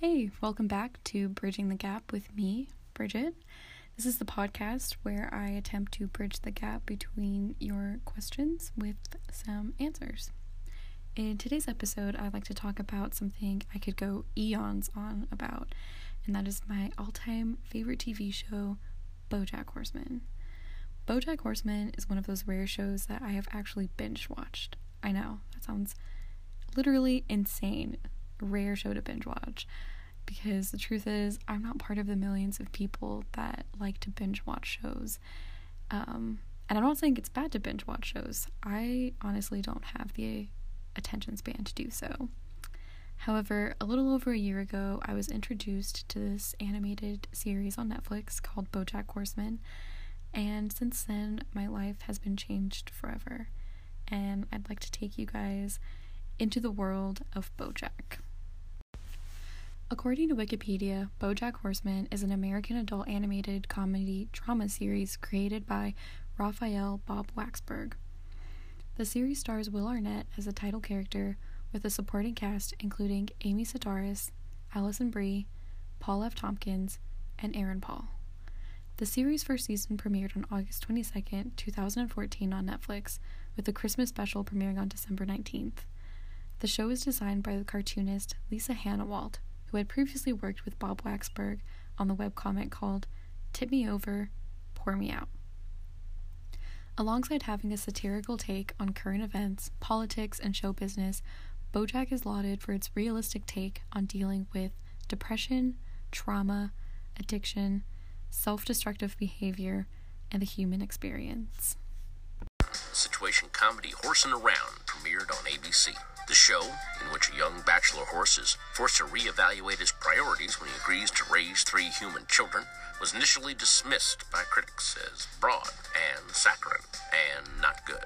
Hey, welcome back to Bridging the Gap with me, Bridget. This is the podcast where I attempt to bridge the gap between your questions with some answers. In today's episode, I'd like to talk about something I could go eons on about, and that is my all time favorite TV show, Bojack Horseman. Bojack Horseman is one of those rare shows that I have actually binge watched. I know, that sounds literally insane. Rare show to binge watch because the truth is, I'm not part of the millions of people that like to binge watch shows. Um, and I'm not saying it's bad to binge watch shows. I honestly don't have the attention span to do so. However, a little over a year ago, I was introduced to this animated series on Netflix called Bojack Horseman, and since then, my life has been changed forever. And I'd like to take you guys into the world of Bojack. According to Wikipedia, Bojack Horseman is an American adult animated comedy drama series created by Raphael Bob Waksberg. The series stars Will Arnett as the title character, with a supporting cast including Amy Sedaris, Alison Brie, Paul F. Tompkins, and Aaron Paul. The series' first season premiered on August 22, 2014, on Netflix, with the Christmas special premiering on December 19th. The show is designed by the cartoonist Lisa Hanawalt had previously worked with Bob Waksberg on the webcomic called Tip Me Over, Pour Me Out. Alongside having a satirical take on current events, politics, and show business, Bojack is lauded for its realistic take on dealing with depression, trauma, addiction, self destructive behavior, and the human experience. Situation comedy Horsing Around premiered on ABC. The show, in which a young bachelor horse is forced to reevaluate his priorities when he agrees to raise three human children, was initially dismissed by critics as broad and saccharine and not good.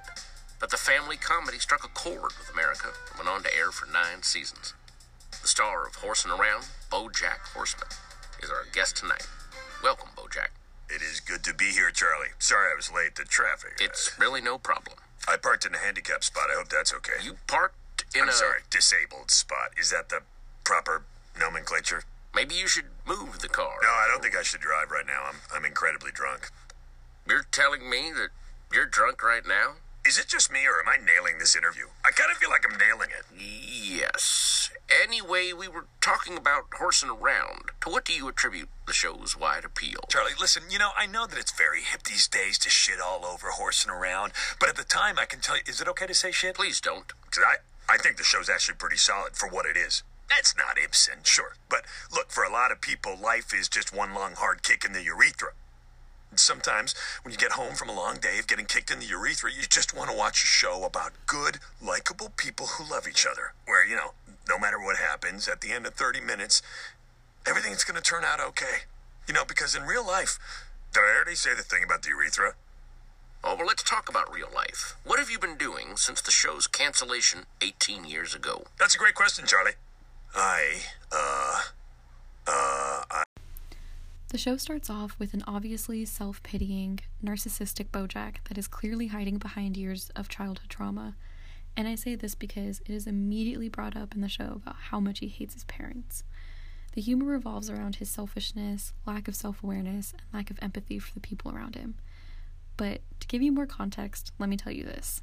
But the family comedy struck a chord with America and went on to air for nine seasons. The star of Horsing Around, Bojack Horseman, is our guest tonight. Welcome, Bojack. It is good to be here, Charlie. Sorry I was late to traffic. It's really no problem. I parked in a handicap spot. I hope that's okay. You parked in I'm a. sorry, disabled spot. Is that the proper nomenclature? Maybe you should move the car. No, I don't think I should drive right now. I'm I'm incredibly drunk. You're telling me that you're drunk right now? Is it just me or am I nailing this interview? I kind of feel like I'm nailing it. Yes. Anyway, we were talking about horsing around. To what do you attribute the show's wide appeal? Charlie, listen, you know, I know that it's very hip these days to shit all over horsing around, but at the time I can tell you, is it okay to say shit? Please don't. I, I think the show's actually pretty solid for what it is. That's not Ibsen, sure. But look, for a lot of people, life is just one long hard kick in the urethra. And sometimes, when you get home from a long day of getting kicked in the urethra, you just want to watch a show about good, likable people who love each other. Where, you know, no matter what happens, at the end of 30 minutes, everything's going to turn out okay. You know, because in real life, did I already say the thing about the urethra? Oh, well, let's talk about real life. What have you been doing since the show's cancellation 18 years ago? That's a great question, Charlie. I, uh, uh, I. The show starts off with an obviously self pitying, narcissistic Bojack that is clearly hiding behind years of childhood trauma. And I say this because it is immediately brought up in the show about how much he hates his parents. The humor revolves around his selfishness, lack of self awareness, and lack of empathy for the people around him. But to give you more context, let me tell you this.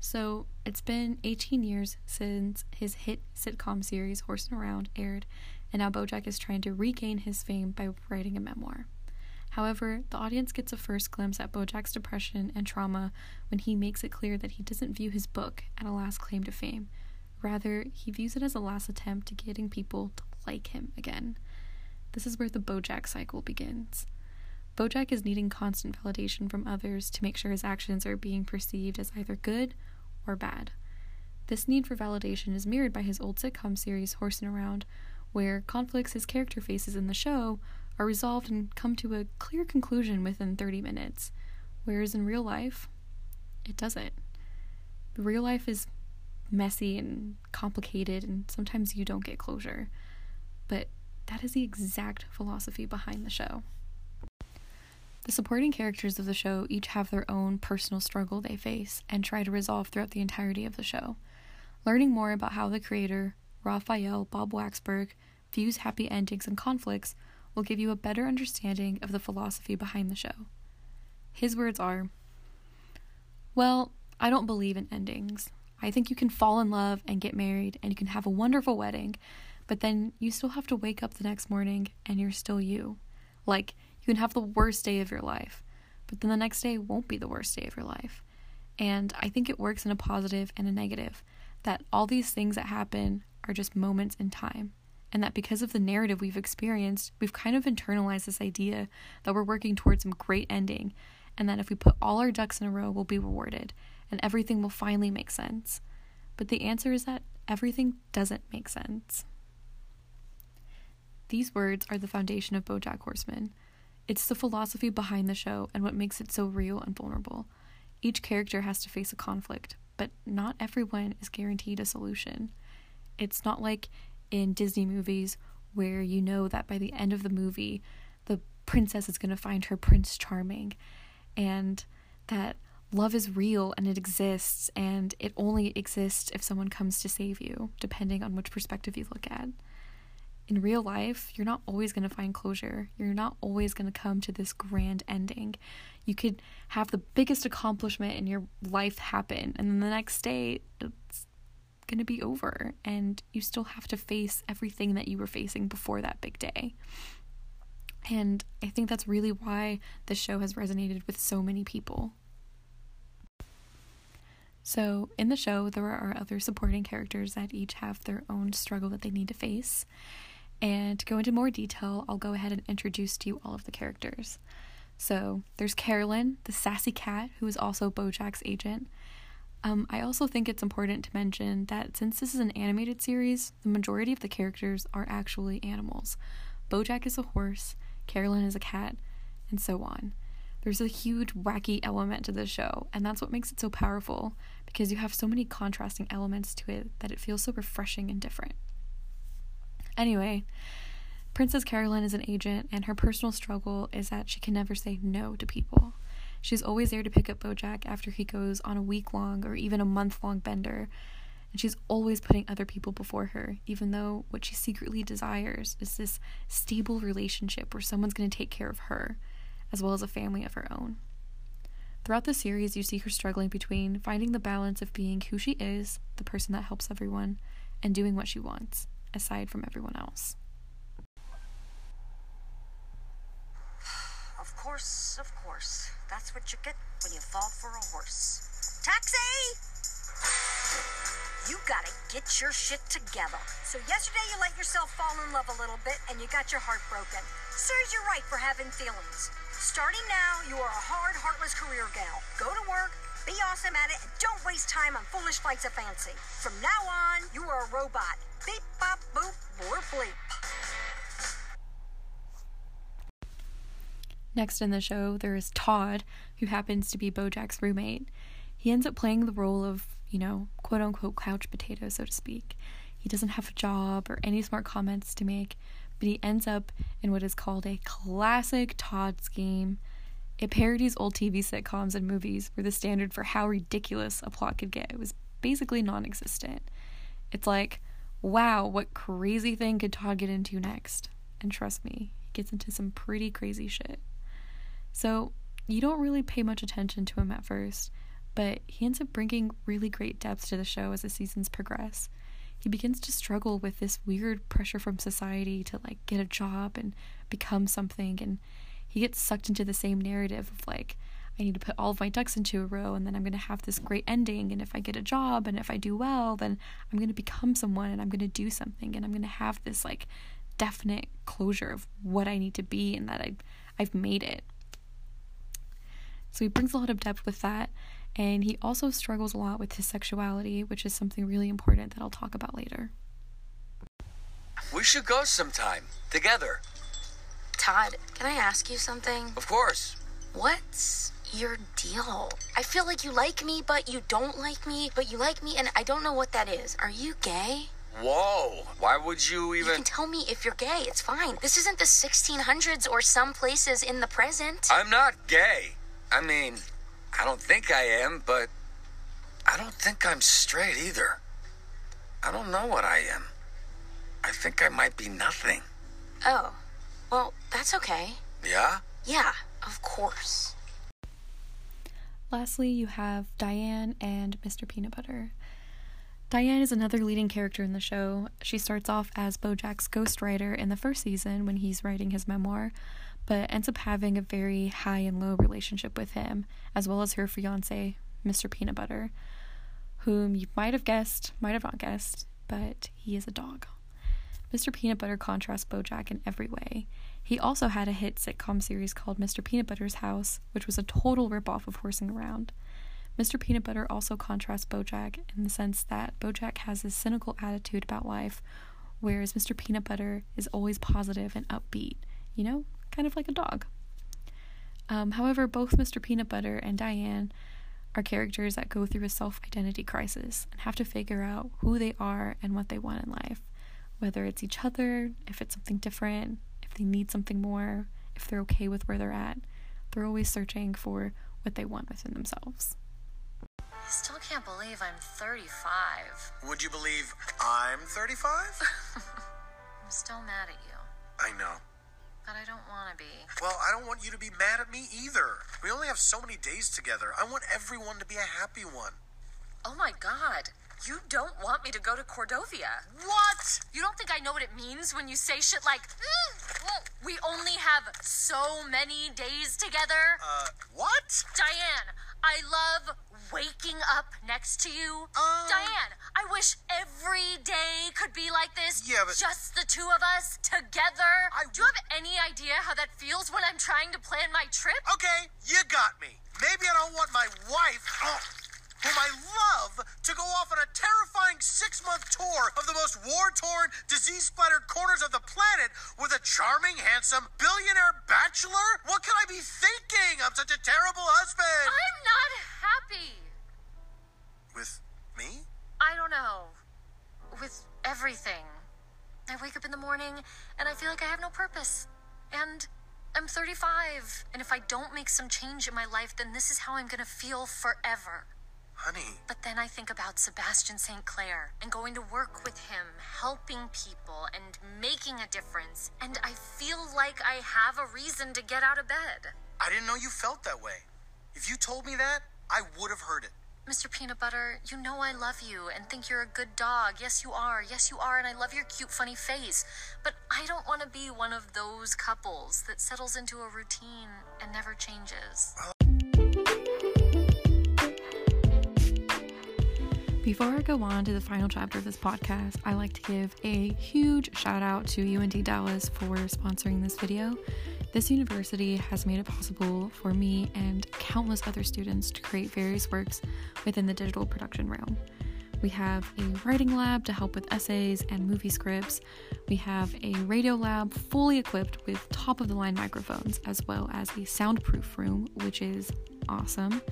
So, it's been 18 years since his hit sitcom series Horsing Around aired, and now Bojack is trying to regain his fame by writing a memoir. However, the audience gets a first glimpse at Bojack's depression and trauma when he makes it clear that he doesn't view his book as a last claim to fame. Rather, he views it as a last attempt to getting people to like him again. This is where the Bojack cycle begins. Bojack is needing constant validation from others to make sure his actions are being perceived as either good or bad. This need for validation is mirrored by his old sitcom series Horsing Around, where conflicts his character faces in the show are resolved and come to a clear conclusion within 30 minutes, whereas in real life, it doesn't. Real life is messy and complicated, and sometimes you don't get closure. But that is the exact philosophy behind the show. The supporting characters of the show each have their own personal struggle they face and try to resolve throughout the entirety of the show. Learning more about how the creator, Raphael Bob Waksberg, views happy endings and conflicts will give you a better understanding of the philosophy behind the show. His words are Well, I don't believe in endings. I think you can fall in love and get married and you can have a wonderful wedding, but then you still have to wake up the next morning and you're still you. Like, you can have the worst day of your life, but then the next day won't be the worst day of your life. And I think it works in a positive and a negative, that all these things that happen are just moments in time. And that because of the narrative we've experienced, we've kind of internalized this idea that we're working towards some great ending, and that if we put all our ducks in a row, we'll be rewarded, and everything will finally make sense. But the answer is that everything doesn't make sense. These words are the foundation of Bojack Horseman. It's the philosophy behind the show and what makes it so real and vulnerable. Each character has to face a conflict, but not everyone is guaranteed a solution. It's not like in Disney movies where you know that by the end of the movie, the princess is going to find her prince charming and that love is real and it exists and it only exists if someone comes to save you, depending on which perspective you look at in real life, you're not always going to find closure. You're not always going to come to this grand ending. You could have the biggest accomplishment in your life happen, and then the next day, it's going to be over, and you still have to face everything that you were facing before that big day. And I think that's really why the show has resonated with so many people. So, in the show, there are other supporting characters that each have their own struggle that they need to face. And to go into more detail, I'll go ahead and introduce to you all of the characters. So there's Carolyn, the sassy cat, who is also Bojack's agent. Um, I also think it's important to mention that since this is an animated series, the majority of the characters are actually animals. Bojack is a horse, Carolyn is a cat, and so on. There's a huge wacky element to this show, and that's what makes it so powerful because you have so many contrasting elements to it that it feels so refreshing and different. Anyway, Princess Carolyn is an agent, and her personal struggle is that she can never say no to people. She's always there to pick up Bojack after he goes on a week long or even a month long bender, and she's always putting other people before her, even though what she secretly desires is this stable relationship where someone's going to take care of her, as well as a family of her own. Throughout the series, you see her struggling between finding the balance of being who she is, the person that helps everyone, and doing what she wants aside from everyone else. Of course, of course. That's what you get when you fall for a horse. Taxi! You gotta get your shit together. So yesterday you let yourself fall in love a little bit and you got your heart broken. Serves you right for having feelings. Starting now, you are a hard, heartless career gal. Go to work, be awesome at it, and don't waste time on foolish flights of fancy. From now on, you are a robot. Beep, bop, boop, blip, bleep. Next in the show, there is Todd, who happens to be Bojack's roommate. He ends up playing the role of, you know, quote unquote couch potato, so to speak. He doesn't have a job or any smart comments to make, but he ends up in what is called a classic Todd scheme. It parodies old TV sitcoms and movies where the standard for how ridiculous a plot could get was basically non existent. It's like, wow, what crazy thing could Todd get into next? And trust me, he gets into some pretty crazy shit. So, you don't really pay much attention to him at first, but he ends up bringing really great depth to the show as the seasons progress. He begins to struggle with this weird pressure from society to like get a job and become something and he gets sucked into the same narrative of like I need to put all of my ducks into a row and then I'm going to have this great ending. And if I get a job and if I do well, then I'm going to become someone and I'm going to do something and I'm going to have this like definite closure of what I need to be and that I, I've made it. So he brings a lot of depth with that. And he also struggles a lot with his sexuality, which is something really important that I'll talk about later. We should go sometime together. Todd, can I ask you something? Of course. What's your deal? I feel like you like me, but you don't like me, but you like me, and I don't know what that is. Are you gay? Whoa, why would you even. You can tell me if you're gay. It's fine. This isn't the 1600s or some places in the present. I'm not gay. I mean, I don't think I am, but I don't think I'm straight either. I don't know what I am. I think I might be nothing. Oh, well, that's okay. Yeah? Yeah, of course. Lastly, you have Diane and Mr. Peanut Butter. Diane is another leading character in the show. She starts off as Bojack's ghostwriter in the first season when he's writing his memoir, but ends up having a very high and low relationship with him, as well as her fiance, Mr. Peanut Butter, whom you might have guessed, might have not guessed, but he is a dog. Mr. Peanut Butter contrasts Bojack in every way. He also had a hit sitcom series called Mr. Peanut Butter's House, which was a total ripoff of Horsing Around. Mr. Peanut Butter also contrasts Bojack in the sense that Bojack has this cynical attitude about life, whereas Mr. Peanut Butter is always positive and upbeat, you know, kind of like a dog. Um, however, both Mr. Peanut Butter and Diane are characters that go through a self identity crisis and have to figure out who they are and what they want in life, whether it's each other, if it's something different, if they need something more, if they're okay with where they're at. They're always searching for what they want within themselves. I still can't believe I'm 35. Would you believe I'm 35? I'm still mad at you, I know. but I don't want to be. Well, I don't want you to be mad at me either. We only have so many days together. I want everyone to be a happy one. Oh my god. You don't want me to go to Cordovia. What? You don't think I know what it means when you say shit like, "Mm, we only have so many days together? Uh, what? Diane, I love waking up next to you. Um, Diane, I wish every day could be like this. Yeah, but- Just the two of us together. I Do you have any idea how that feels when I'm trying to plan my trip? Okay, you got me. Maybe I don't want my wife, oh, whom I love, to go off on a terrifying six month tour of the most war torn, disease splattered corners of the planet with a charming, handsome, billionaire bachelor? What can I be thinking? I'm such a terrible husband. I'm not happy. With me? I don't know. With everything. I wake up in the morning and I feel like I have no purpose. And I'm 35. And if I don't make some change in my life, then this is how I'm gonna feel forever. Honey, But then I think about Sebastian St. Clair and going to work with him, helping people and making a difference. And I feel like I have a reason to get out of bed. I didn't know you felt that way. If you told me that, I would have heard it. Mr. Peanut Butter, you know I love you and think you're a good dog. Yes, you are. Yes, you are. And I love your cute, funny face. But I don't want to be one of those couples that settles into a routine and never changes. Before I go on to the final chapter of this podcast, I like to give a huge shout out to UNT Dallas for sponsoring this video. This university has made it possible for me and countless other students to create various works within the digital production realm. We have a writing lab to help with essays and movie scripts. We have a radio lab fully equipped with top of the line microphones, as well as a soundproof room, which is awesome.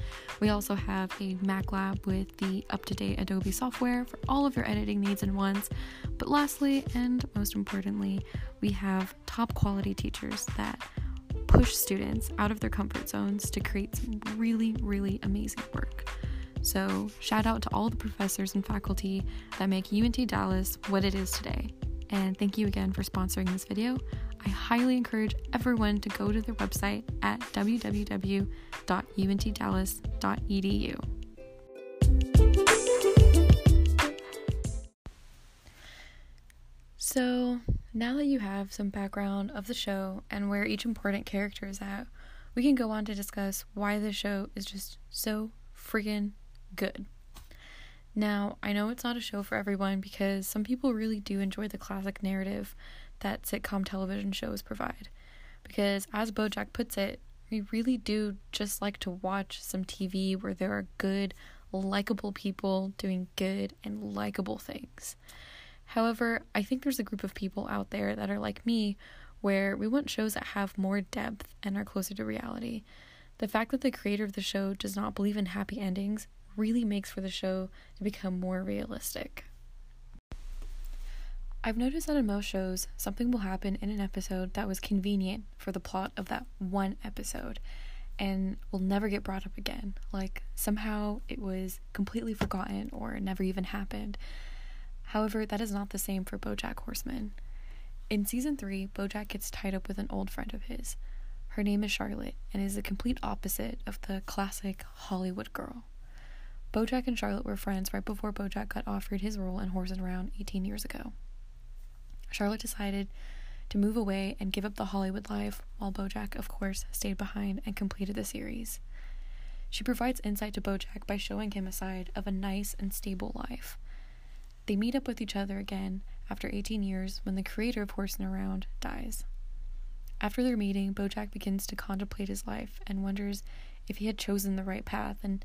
We also have a Mac lab with the up to date Adobe software for all of your editing needs and wants. But lastly, and most importantly, we have top quality teachers that push students out of their comfort zones to create some really, really amazing work. So, shout out to all the professors and faculty that make UNT Dallas what it is today. And thank you again for sponsoring this video. I highly encourage everyone to go to their website at www.untdallas.edu. So, now that you have some background of the show and where each important character is at, we can go on to discuss why the show is just so friggin' good. Now, I know it's not a show for everyone because some people really do enjoy the classic narrative that sitcom television shows provide. Because, as Bojack puts it, we really do just like to watch some TV where there are good, likable people doing good and likable things. However, I think there's a group of people out there that are like me where we want shows that have more depth and are closer to reality. The fact that the creator of the show does not believe in happy endings really makes for the show to become more realistic. I've noticed that in most shows, something will happen in an episode that was convenient for the plot of that one episode and will never get brought up again. Like somehow it was completely forgotten or never even happened. However, that is not the same for Bojack Horseman. In season 3, Bojack gets tied up with an old friend of his. Her name is Charlotte and is the complete opposite of the classic Hollywood girl. Bojack and Charlotte were friends right before Bojack got offered his role in Horsing Around 18 years ago. Charlotte decided to move away and give up the Hollywood life, while Bojack, of course, stayed behind and completed the series. She provides insight to Bojack by showing him a side of a nice and stable life. They meet up with each other again after 18 years when the creator of Horsing Around dies. After their meeting, Bojack begins to contemplate his life and wonders if he had chosen the right path and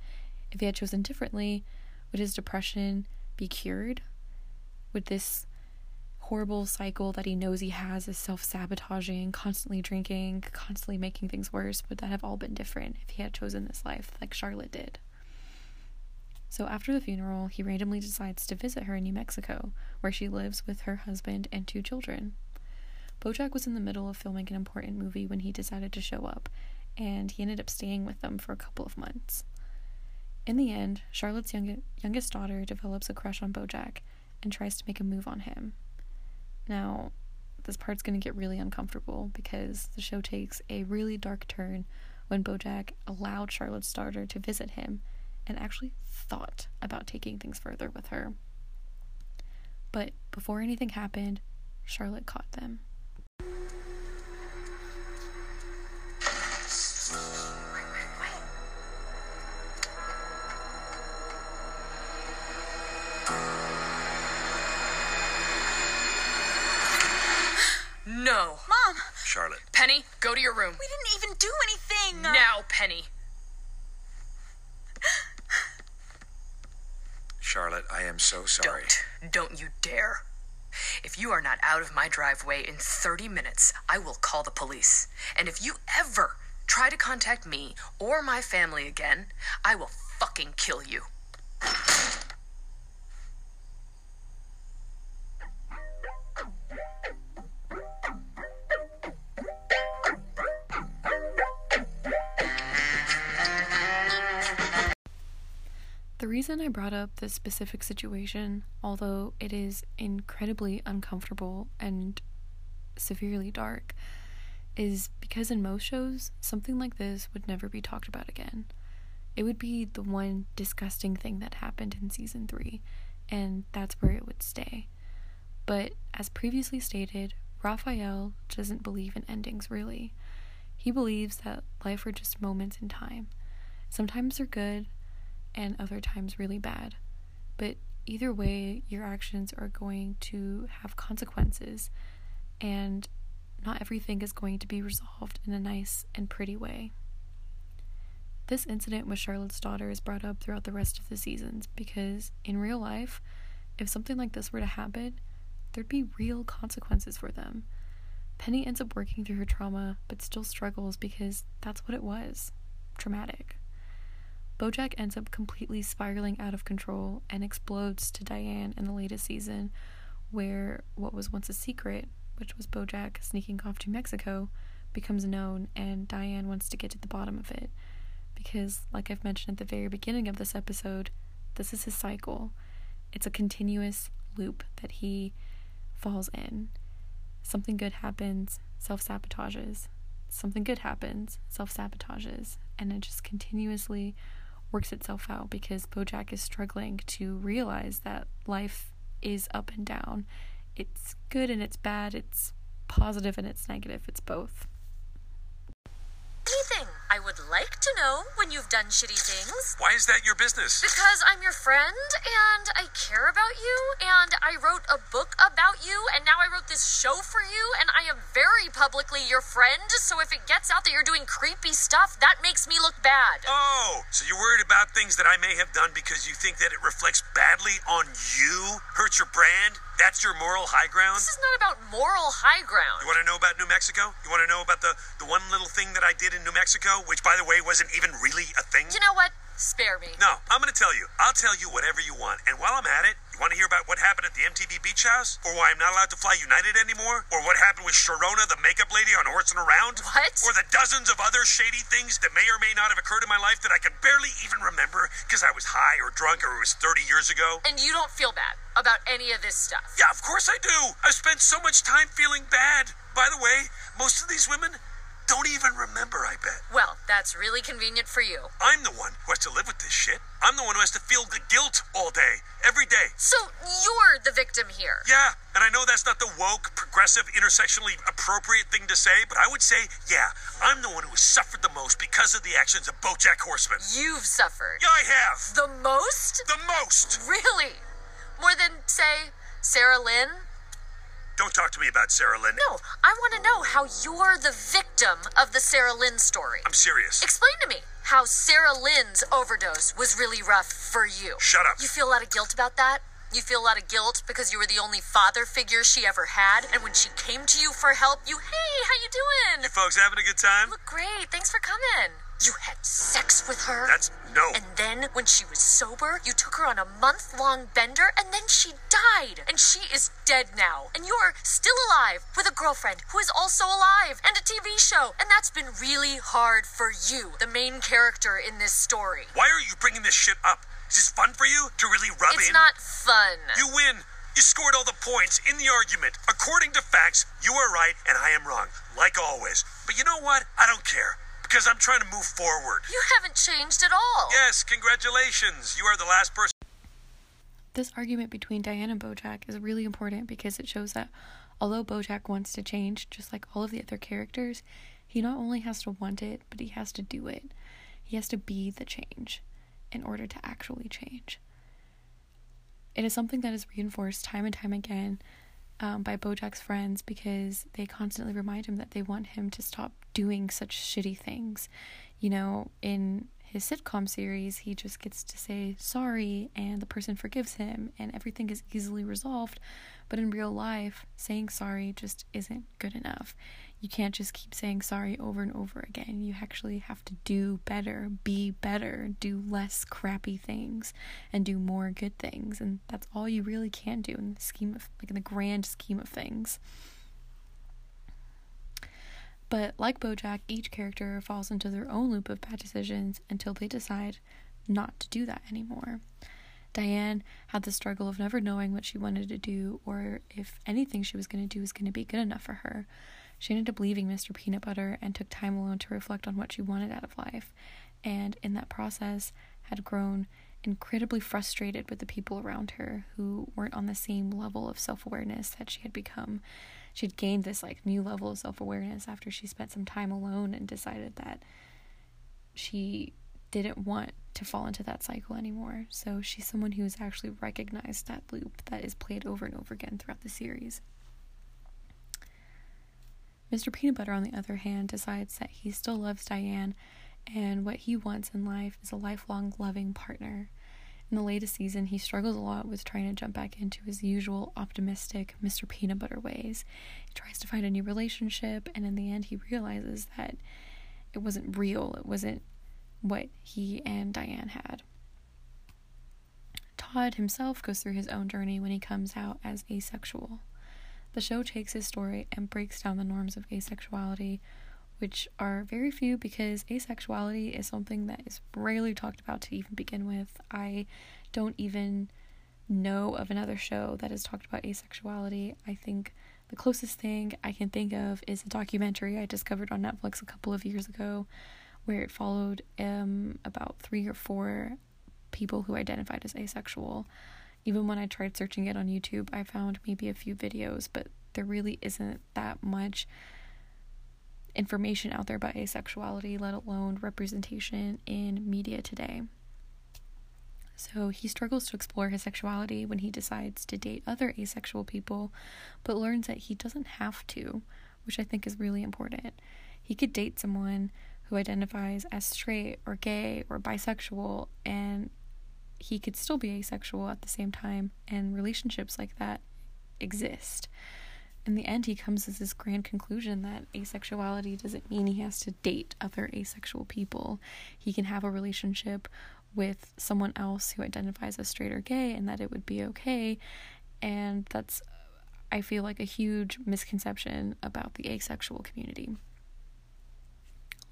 if he had chosen differently, would his depression be cured? Would this horrible cycle that he knows he has is self sabotaging, constantly drinking, constantly making things worse, would that have all been different if he had chosen this life like Charlotte did? So after the funeral, he randomly decides to visit her in New Mexico, where she lives with her husband and two children. Bojack was in the middle of filming an important movie when he decided to show up, and he ended up staying with them for a couple of months. In the end, Charlotte's young- youngest daughter develops a crush on Bojack and tries to make a move on him. Now, this part's going to get really uncomfortable because the show takes a really dark turn when Bojack allowed Charlotte's daughter to visit him and actually thought about taking things further with her. But before anything happened, Charlotte caught them. Go to your room. We didn't even do anything! Now, Penny. Charlotte, I am so sorry. Don't. Don't you dare. If you are not out of my driveway in 30 minutes, I will call the police. And if you ever try to contact me or my family again, I will fucking kill you. Reason I brought up this specific situation, although it is incredibly uncomfortable and severely dark, is because in most shows, something like this would never be talked about again. It would be the one disgusting thing that happened in season 3, and that's where it would stay. But as previously stated, Raphael doesn't believe in endings really. He believes that life are just moments in time. Sometimes they're good, and other times really bad. But either way, your actions are going to have consequences, and not everything is going to be resolved in a nice and pretty way. This incident with Charlotte's daughter is brought up throughout the rest of the seasons because, in real life, if something like this were to happen, there'd be real consequences for them. Penny ends up working through her trauma, but still struggles because that's what it was traumatic. Bojack ends up completely spiraling out of control and explodes to Diane in the latest season, where what was once a secret, which was Bojack sneaking off to Mexico, becomes known, and Diane wants to get to the bottom of it. Because, like I've mentioned at the very beginning of this episode, this is his cycle. It's a continuous loop that he falls in. Something good happens, self sabotages. Something good happens, self sabotages. And it just continuously works itself out because Bojack is struggling to realize that life is up and down. It's good and it's bad, it's positive and it's negative, it's both. Anything I would like to know when you've done shitty things. Why is that your business? Because I'm your friend and I care about you and I wrote a book about you and now I wrote this show for you and I am very publicly your friend. So if it gets out that you're doing creepy stuff, that makes me look bad. Oh, so you're worried about things that I may have done because you think that it reflects badly on you? Hurts your brand? That's your moral high ground? This is not about moral high ground. You want to know about New Mexico? You want to know about the, the one little thing that I did in New Mexico, which, by the way, wasn't even really a thing? You know what? Spare me. No, I'm going to tell you. I'll tell you whatever you want. And while I'm at it, You want to hear about what happened at the MTV Beach House? Or why I'm not allowed to fly United anymore? Or what happened with Sharona, the makeup lady on Horsing Around? What? Or the dozens of other shady things that may or may not have occurred in my life that I can barely even remember because I was high or drunk or it was 30 years ago? And you don't feel bad about any of this stuff. Yeah, of course I do. I've spent so much time feeling bad. By the way, most of these women don't even remember, I bet. Well, that's really convenient for you. I'm the one who has to live with this shit. I'm the one who has to feel the guilt all day, every day. So you're the victim here. Yeah, and I know that's not the woke, progressive, intersectionally appropriate thing to say, but I would say, yeah, I'm the one who has suffered the most because of the actions of Bojack Horseman. You've suffered. Yeah, I have. The most? The most. Really? More than, say, Sarah Lynn? Don't talk to me about Sarah Lynn. No, I want to know how you're the victim of the Sarah Lynn story. I'm serious. Explain to me how Sarah Lynn's overdose was really rough for you. Shut up. You feel a lot of guilt about that? You feel a lot of guilt because you were the only father figure she ever had, and when she came to you for help, you, hey, how you doing? You folks having a good time? Look great. Thanks for coming. You had sex with her. That's no. And then, when she was sober, you took her on a month long bender, and then she died. And she is dead now. And you're still alive with a girlfriend who is also alive and a TV show. And that's been really hard for you, the main character in this story. Why are you bringing this shit up? Is this fun for you to really rub It's in? It's not fun. You win. You scored all the points in the argument. According to facts, you are right and I am wrong, like always. But you know what? I don't care because I'm trying to move forward. You haven't changed at all. Yes, congratulations. You are the last person. This argument between Diane and Bojack is really important because it shows that although Bojack wants to change, just like all of the other characters, he not only has to want it, but he has to do it. He has to be the change in order to actually change. It is something that is reinforced time and time again um, by Bojack's friends because they constantly remind him that they want him to stop doing such shitty things. You know, in his sitcom series, he just gets to say sorry and the person forgives him and everything is easily resolved. But in real life, saying sorry just isn't good enough. You can't just keep saying sorry over and over again. You actually have to do better, be better, do less crappy things, and do more good things. And that's all you really can do in the scheme of, like, in the grand scheme of things. But like Bojack, each character falls into their own loop of bad decisions until they decide not to do that anymore. Diane had the struggle of never knowing what she wanted to do or if anything she was going to do was going to be good enough for her. She ended up leaving Mr. Peanut Butter and took time alone to reflect on what she wanted out of life, and in that process had grown incredibly frustrated with the people around her who weren't on the same level of self awareness that she had become. She'd gained this like new level of self awareness after she spent some time alone and decided that she didn't want to fall into that cycle anymore. So she's someone who's actually recognized that loop that is played over and over again throughout the series. Mr. Peanut Butter, on the other hand, decides that he still loves Diane and what he wants in life is a lifelong loving partner. In the latest season, he struggles a lot with trying to jump back into his usual optimistic Mr. Peanut Butter ways. He tries to find a new relationship, and in the end, he realizes that it wasn't real, it wasn't what he and Diane had. Todd himself goes through his own journey when he comes out as asexual. The show takes his story and breaks down the norms of asexuality, which are very few because asexuality is something that is rarely talked about to even begin with. I don't even know of another show that has talked about asexuality. I think the closest thing I can think of is a documentary I discovered on Netflix a couple of years ago where it followed um, about three or four people who identified as asexual. Even when I tried searching it on YouTube, I found maybe a few videos, but there really isn't that much information out there about asexuality, let alone representation in media today. So he struggles to explore his sexuality when he decides to date other asexual people, but learns that he doesn't have to, which I think is really important. He could date someone who identifies as straight or gay or bisexual, and he could still be asexual at the same time, and relationships like that exist. In the end, he comes to this grand conclusion that asexuality doesn't mean he has to date other asexual people. He can have a relationship with someone else who identifies as straight or gay and that it would be okay. And that's, I feel like, a huge misconception about the asexual community.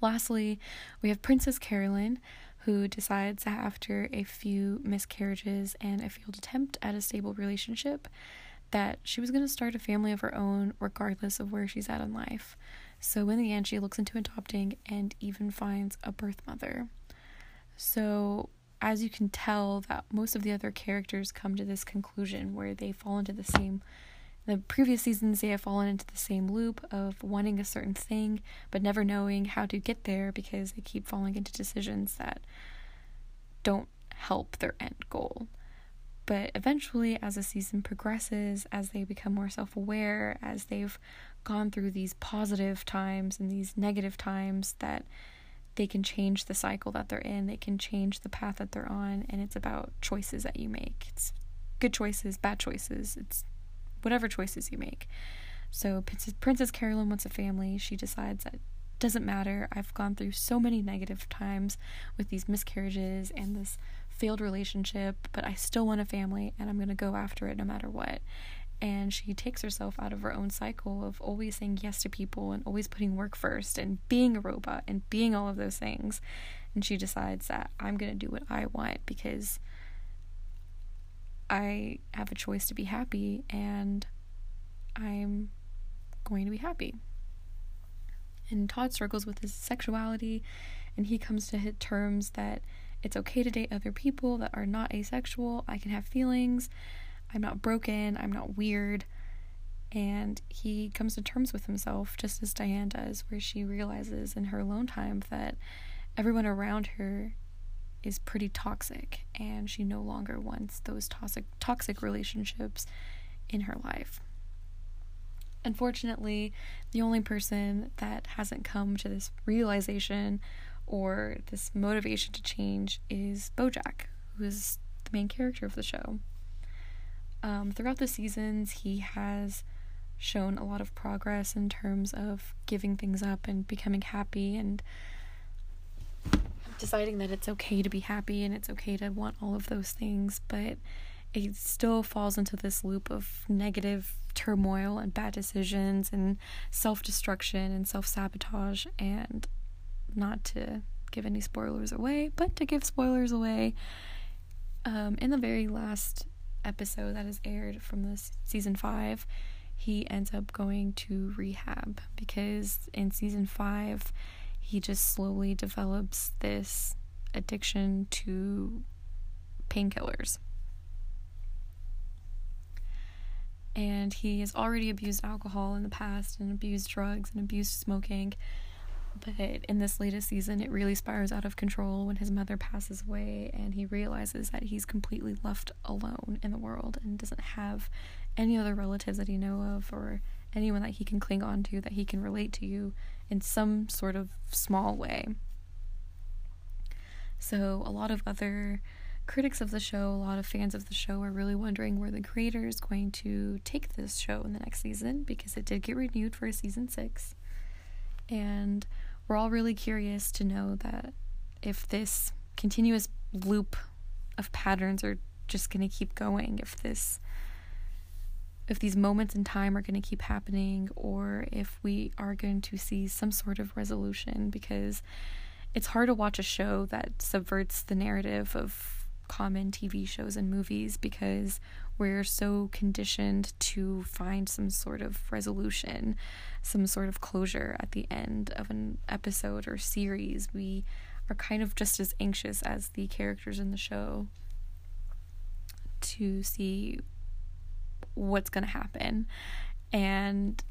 Lastly, we have Princess Carolyn, who decides after a few miscarriages and a failed attempt at a stable relationship that she was going to start a family of her own regardless of where she's at in life. So in the end, she looks into adopting and even finds a birth mother. So as you can tell, that most of the other characters come to this conclusion where they fall into the same. The previous seasons, they have fallen into the same loop of wanting a certain thing, but never knowing how to get there because they keep falling into decisions that don't help their end goal. But eventually, as the season progresses, as they become more self aware, as they've gone through these positive times and these negative times, that they can change the cycle that they're in, they can change the path that they're on, and it's about choices that you make. It's good choices, bad choices, it's whatever choices you make. So, Princess, Princess Carolyn wants a family. She decides that doesn't matter. I've gone through so many negative times with these miscarriages and this failed relationship, but I still want a family and I'm going to go after it no matter what. And she takes herself out of her own cycle of always saying yes to people and always putting work first and being a robot and being all of those things. And she decides that I'm going to do what I want because I have a choice to be happy and I'm going to be happy. And Todd struggles with his sexuality and he comes to hit terms that it's okay to date other people that are not asexual. I can have feelings. I'm not broken. I'm not weird. And he comes to terms with himself, just as Diane does, where she realizes in her alone time that everyone around her is pretty toxic and she no longer wants those toxic toxic relationships in her life. Unfortunately, the only person that hasn't come to this realization or this motivation to change is Bojack, who is the main character of the show. Um, throughout the seasons, he has shown a lot of progress in terms of giving things up and becoming happy and deciding that it's okay to be happy and it's okay to want all of those things, but it still falls into this loop of negative turmoil and bad decisions and self destruction and self sabotage and not to give any spoilers away, but to give spoilers away, um, in the very last episode that is aired from this season five, he ends up going to rehab because in season five, he just slowly develops this addiction to painkillers. And he has already abused alcohol in the past and abused drugs and abused smoking. But in this latest season, it really spirals out of control when his mother passes away and he realizes that he's completely left alone in the world and doesn't have any other relatives that he know of or anyone that he can cling on to that he can relate to you in some sort of small way. So, a lot of other critics of the show, a lot of fans of the show are really wondering where the creator is going to take this show in the next season because it did get renewed for season six. And we're all really curious to know that if this continuous loop of patterns are just going to keep going, if this if these moments in time are going to keep happening or if we are going to see some sort of resolution because it's hard to watch a show that subverts the narrative of common TV shows and movies because we're so conditioned to find some sort of resolution, some sort of closure at the end of an episode or series. We are kind of just as anxious as the characters in the show to see what's going to happen. And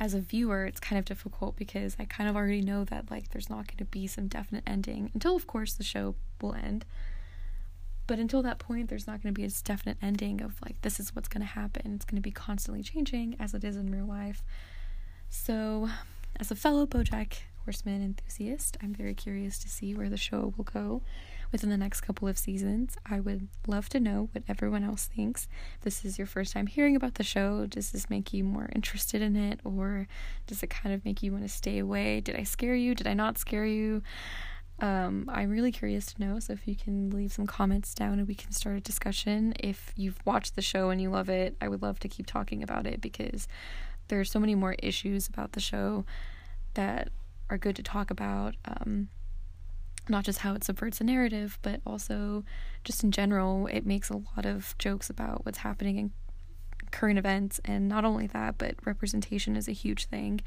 as a viewer, it's kind of difficult because I kind of already know that like there's not going to be some definite ending until of course the show will end. But until that point, there's not going to be a definite ending of like, this is what's going to happen. It's going to be constantly changing as it is in real life. So, as a fellow Bojack Horseman enthusiast, I'm very curious to see where the show will go within the next couple of seasons. I would love to know what everyone else thinks. If this is your first time hearing about the show. Does this make you more interested in it, or does it kind of make you want to stay away? Did I scare you? Did I not scare you? Um, I'm really curious to know, so if you can leave some comments down and we can start a discussion. If you've watched the show and you love it, I would love to keep talking about it because there are so many more issues about the show that are good to talk about. Um, not just how it subverts a narrative, but also just in general, it makes a lot of jokes about what's happening in current events. And not only that, but representation is a huge thing.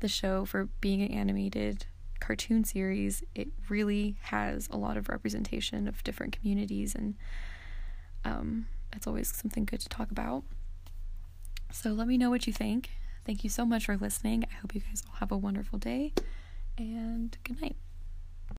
The show, for being an animated cartoon series, it really has a lot of representation of different communities, and um, it's always something good to talk about. So let me know what you think. Thank you so much for listening. I hope you guys all have a wonderful day, and good night.